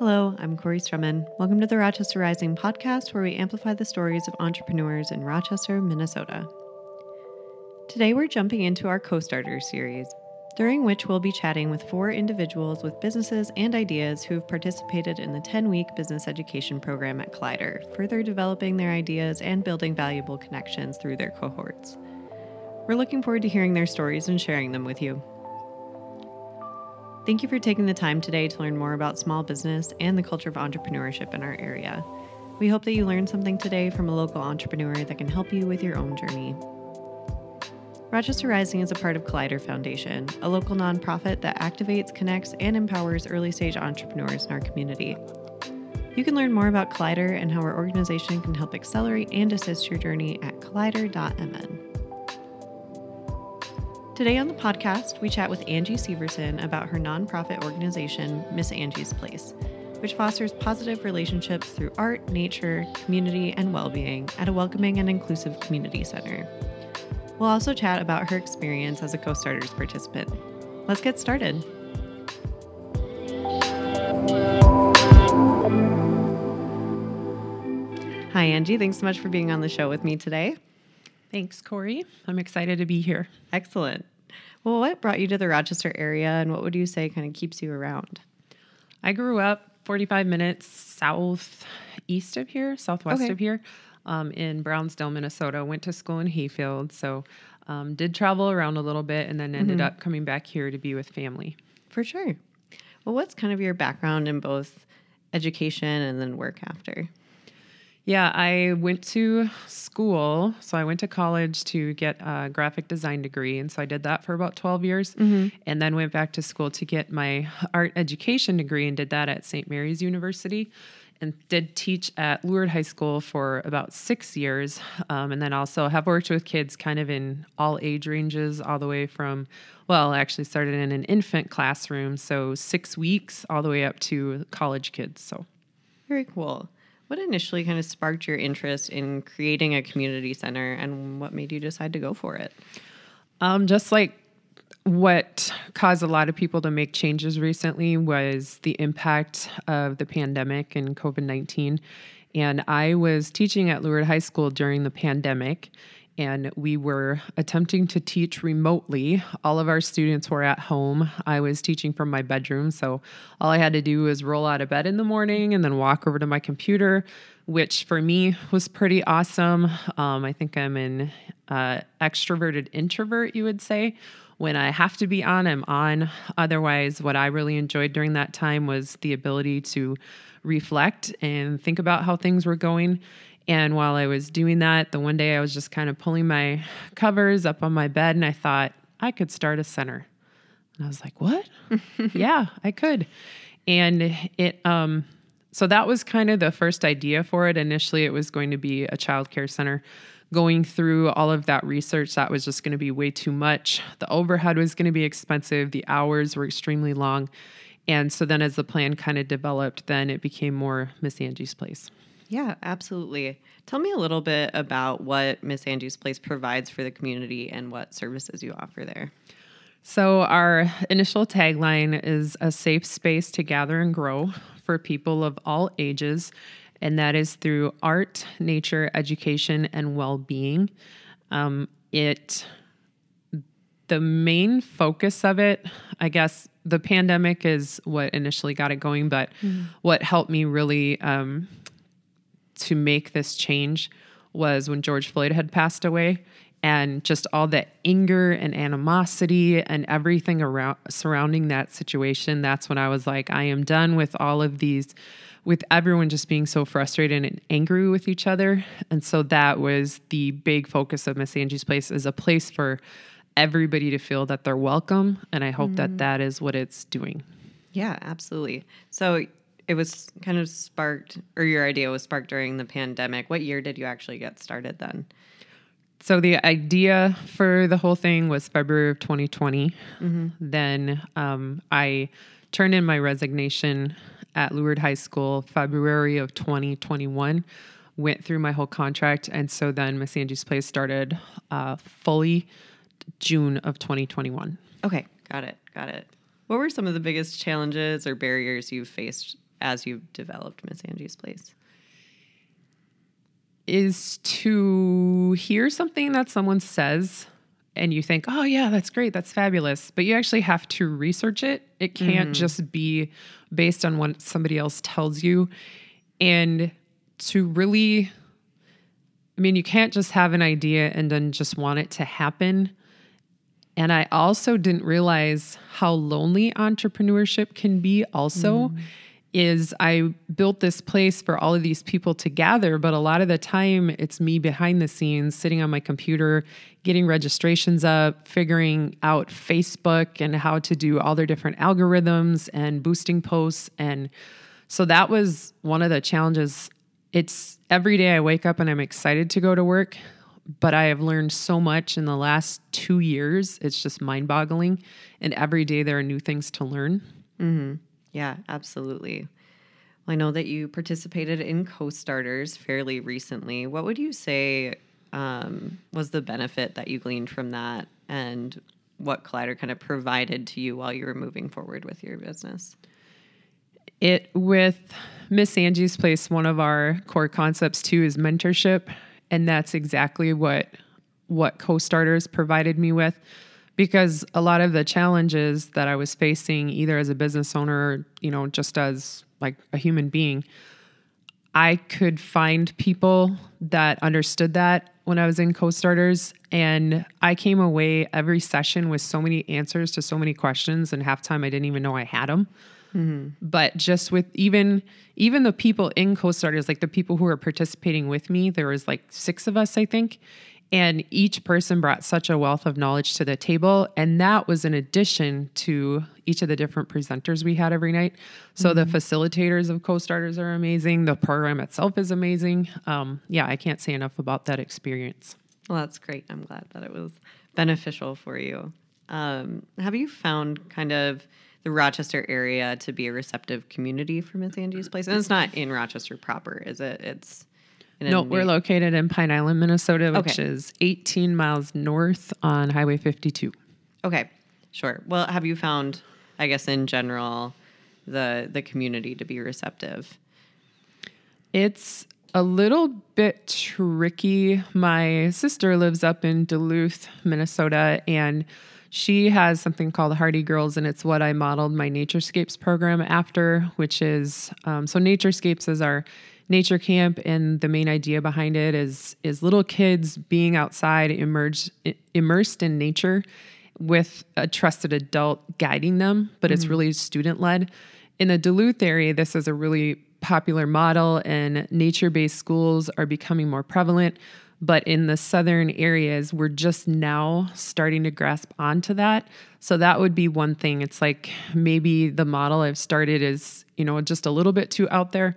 Hello, I'm Corey Strumman. Welcome to the Rochester Rising podcast, where we amplify the stories of entrepreneurs in Rochester, Minnesota. Today, we're jumping into our Co Starters series, during which we'll be chatting with four individuals with businesses and ideas who have participated in the 10 week business education program at Collider, further developing their ideas and building valuable connections through their cohorts. We're looking forward to hearing their stories and sharing them with you. Thank you for taking the time today to learn more about small business and the culture of entrepreneurship in our area. We hope that you learned something today from a local entrepreneur that can help you with your own journey. Rochester Rising is a part of Collider Foundation, a local nonprofit that activates, connects, and empowers early stage entrepreneurs in our community. You can learn more about Collider and how our organization can help accelerate and assist your journey at collider.mn. Today on the podcast, we chat with Angie Severson about her nonprofit organization, Miss Angie's Place, which fosters positive relationships through art, nature, community, and well being at a welcoming and inclusive community center. We'll also chat about her experience as a Co Starters participant. Let's get started. Hi, Angie. Thanks so much for being on the show with me today. Thanks, Corey. I'm excited to be here. Excellent. Well, what brought you to the Rochester area and what would you say kind of keeps you around? I grew up 45 minutes southeast of here, southwest okay. of here, um, in Brownsdale, Minnesota. Went to school in Hayfield. So um, did travel around a little bit and then ended mm-hmm. up coming back here to be with family. For sure. Well, what's kind of your background in both education and then work after? Yeah, I went to school. So I went to college to get a graphic design degree. And so I did that for about 12 years mm-hmm. and then went back to school to get my art education degree and did that at St. Mary's University and did teach at Lourdes High School for about six years. Um, and then also have worked with kids kind of in all age ranges, all the way from, well, I actually started in an infant classroom. So six weeks all the way up to college kids. So very cool. What initially kind of sparked your interest in creating a community center and what made you decide to go for it? Um, just like what caused a lot of people to make changes recently was the impact of the pandemic and COVID 19. And I was teaching at Lourdes High School during the pandemic and we were attempting to teach remotely. All of our students were at home. I was teaching from my bedroom, so all I had to do was roll out of bed in the morning and then walk over to my computer, which for me was pretty awesome. Um, I think I'm an uh, extroverted introvert, you would say. When I have to be on, I'm on. Otherwise, what I really enjoyed during that time was the ability to reflect and think about how things were going and while I was doing that, the one day I was just kind of pulling my covers up on my bed and I thought, I could start a center. And I was like, what? yeah, I could. And it, um, so that was kind of the first idea for it. Initially, it was going to be a child care center. Going through all of that research, that was just going to be way too much. The overhead was going to be expensive, the hours were extremely long. And so then, as the plan kind of developed, then it became more Miss Angie's Place. Yeah, absolutely. Tell me a little bit about what Miss Angie's Place provides for the community and what services you offer there. So, our initial tagline is a safe space to gather and grow for people of all ages, and that is through art, nature, education, and well being. Um, it the main focus of it, I guess, the pandemic is what initially got it going, but mm-hmm. what helped me really um, to make this change was when George Floyd had passed away and just all the anger and animosity and everything around surrounding that situation that's when i was like i am done with all of these with everyone just being so frustrated and angry with each other. And so that was the big focus of miss angie's place is a place for everybody to feel that they're welcome and i hope mm. that that is what it's doing. Yeah absolutely. So it was kind of sparked, or your idea was sparked during the pandemic. What year did you actually get started then? So the idea for the whole thing was February of 2020. Mm-hmm. Then um, I turned in my resignation at Lourdes High School February of 2021. Went through my whole contract, and so then Miss Angie's Place started uh, fully June of 2021. Okay, got it, got it. What were some of the biggest challenges or barriers you've faced as you've developed Miss Angie's Place? Is to hear something that someone says and you think, oh, yeah, that's great, that's fabulous. But you actually have to research it. It can't mm. just be based on what somebody else tells you. And to really, I mean, you can't just have an idea and then just want it to happen. And I also didn't realize how lonely entrepreneurship can be, also. Mm. Is I built this place for all of these people to gather, but a lot of the time it's me behind the scenes sitting on my computer, getting registrations up, figuring out Facebook and how to do all their different algorithms and boosting posts. And so that was one of the challenges. It's every day I wake up and I'm excited to go to work, but I have learned so much in the last two years. It's just mind boggling. And every day there are new things to learn. Mm-hmm. Yeah, absolutely. Well, I know that you participated in co-starters fairly recently. What would you say um, was the benefit that you gleaned from that, and what Collider kind of provided to you while you were moving forward with your business? it with Miss Angie's Place, one of our core concepts too is mentorship, and that's exactly what what co-starters provided me with because a lot of the challenges that I was facing either as a business owner you know just as like a human being I could find people that understood that when I was in co-starters and I came away every session with so many answers to so many questions and half time I didn't even know I had them mm-hmm. but just with even even the people in co-starters like the people who were participating with me there was like six of us i think and each person brought such a wealth of knowledge to the table and that was in addition to each of the different presenters we had every night so the facilitators of co-starters are amazing the program itself is amazing um, yeah i can't say enough about that experience Well, that's great. I'm glad that it was beneficial for you. Um, have you found kind of the Rochester area to be a receptive community for Miss Angie's Place? And it's not in Rochester proper, is it? It's no we're located in pine island minnesota which Okay. is 18 miles north on highway 52 Okay, sure. Well, have you found, I guess, in general, the the community to be receptive? It's a little bit tricky. My sister lives up in Duluth, Minnesota, and she has something called Hardy Girls, and it's what I modeled my Naturescapes program after, which is um, so Naturescapes is our nature camp, and the main idea behind it is is little kids being outside, immersed immersed in nature, with a trusted adult guiding them, but it's really student led. In the Duluth area, this is a really popular model, and nature based schools are becoming more prevalent. But in the southern areas, we're just now starting to grasp onto that. So that would be one thing. It's like maybe the model I've started is, you know, just a little bit too out there.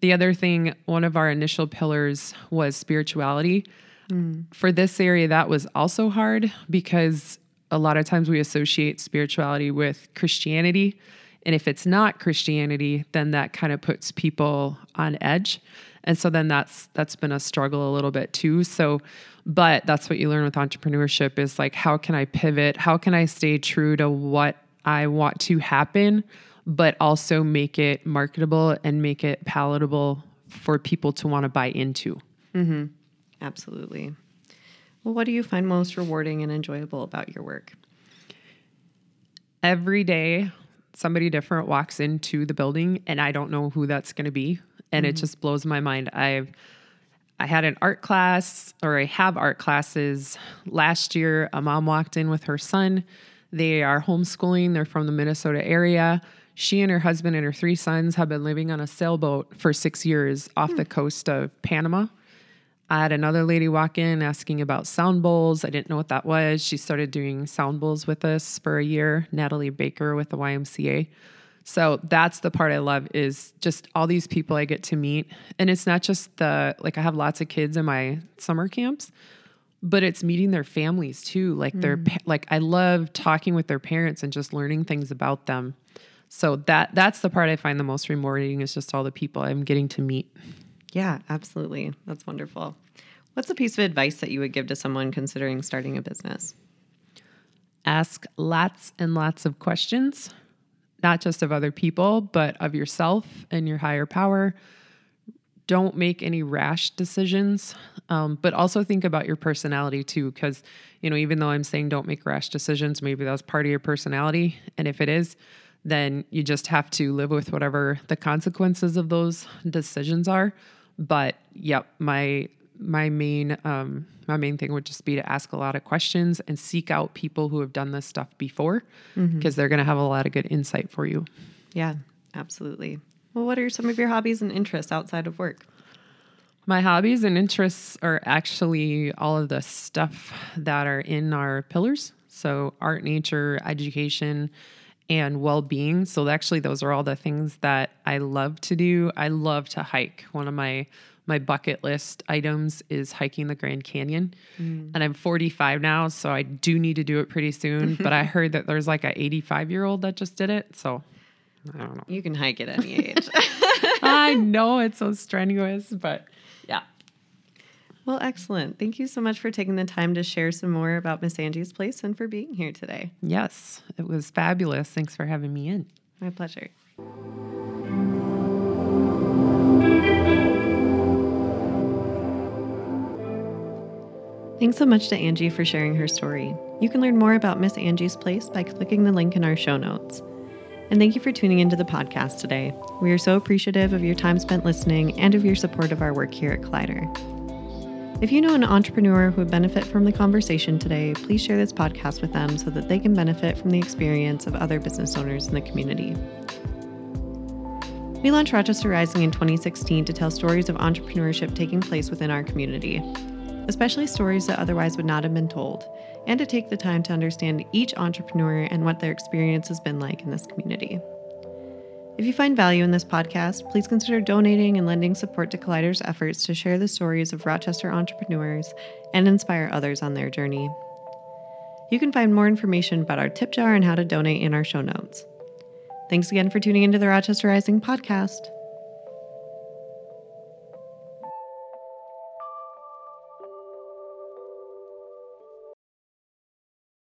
The other thing, one of our initial pillars was spirituality. Mm. For this area, that was also hard because a lot of times we associate spirituality with Christianity. And if it's not Christianity, then that kind of puts people on edge. And so then that's that's been a struggle a little bit too. So but that's what you learn with entrepreneurship is like how can I pivot? How can I stay true to what I want to happen, but also make it marketable and make it palatable for people to want to buy into? mm-hmm. Absolutely. Well, what do you find most rewarding and enjoyable about your work? every day somebody different walks into the building and I don't know who that's going to be and it mm-hmm. just blows my mind. I've I had an art class or I have art classes last year. A mom walked in with her son. They are homeschooling. They're from the Minnesota area. She and her husband and her three sons have been living on a sailboat for 6 years off hmm. the coast of Panama. I had another lady walk in asking about sound bowls. I didn't know what that was. She started doing sound bowls with us for a year. Natalie Baker with the YMCA. So that's the part I love is just all these people I get to meet. And it's not just the like I have lots of kids in my summer camps, but it's meeting their families too. Like their mm. like I love talking with their parents and just learning things about them. So that that's the part I find the most rewarding is just all the people I'm getting to meet. Yeah, absolutely. That's wonderful. What's a piece of advice that you would give to someone considering starting a business? ask lots and lots of questions. Not just of other people, but of yourself and your higher power. Don't make any rash decisions, um, but also think about your personality too. Because, you know, even though I'm saying don't make rash decisions, maybe that's part of your personality. And if it is, then you just have to live with whatever the consequences of those decisions are. But yep, my my main um, my main thing would just be to ask a lot of questions and seek out people who have done this stuff before because mm-hmm. they're going to have a lot of good insight for you. Yeah, absolutely. Well, what are some of your hobbies and interests outside of work? My hobbies and interests are actually all of the stuff that are in our pillars. So, art, nature, education, and well being. So, actually, those are all the things that I love to do. I love to hike. One of my my bucket list items is hiking the Grand Canyon. Mm. And I'm 45 now, so I do need to do it pretty soon. but I heard that there's like an 85 year old that just did it. So I don't know. You can hike at any age. I know it's so strenuous, but yeah. Well, excellent. Thank you so much for taking the time to share some more about Miss Angie's Place and for being here today. Yes, it was fabulous. Thanks for having me in. My pleasure. Thanks so much to Angie for sharing her story. You can learn more about Miss Angie's Place by clicking the link in our show notes. And thank you for tuning into the podcast today. We are so appreciative of your time spent listening and of your support of our work here at Collider. If you know an entrepreneur who would benefit from the conversation today, please share this podcast with them so that they can benefit from the experience of other business owners in the community. We launched Rochester Rising in 2016 to tell stories of entrepreneurship taking place within our community especially stories that otherwise would not have been told, and to take the time to understand each entrepreneur and what their experience has been like in this community. If you find value in this podcast, please consider donating and lending support to Collider's efforts to share the stories of Rochester entrepreneurs and inspire others on their journey. You can find more information about our tip jar and how to donate in our show notes. Thanks again for tuning into the Rochester Rising podcast.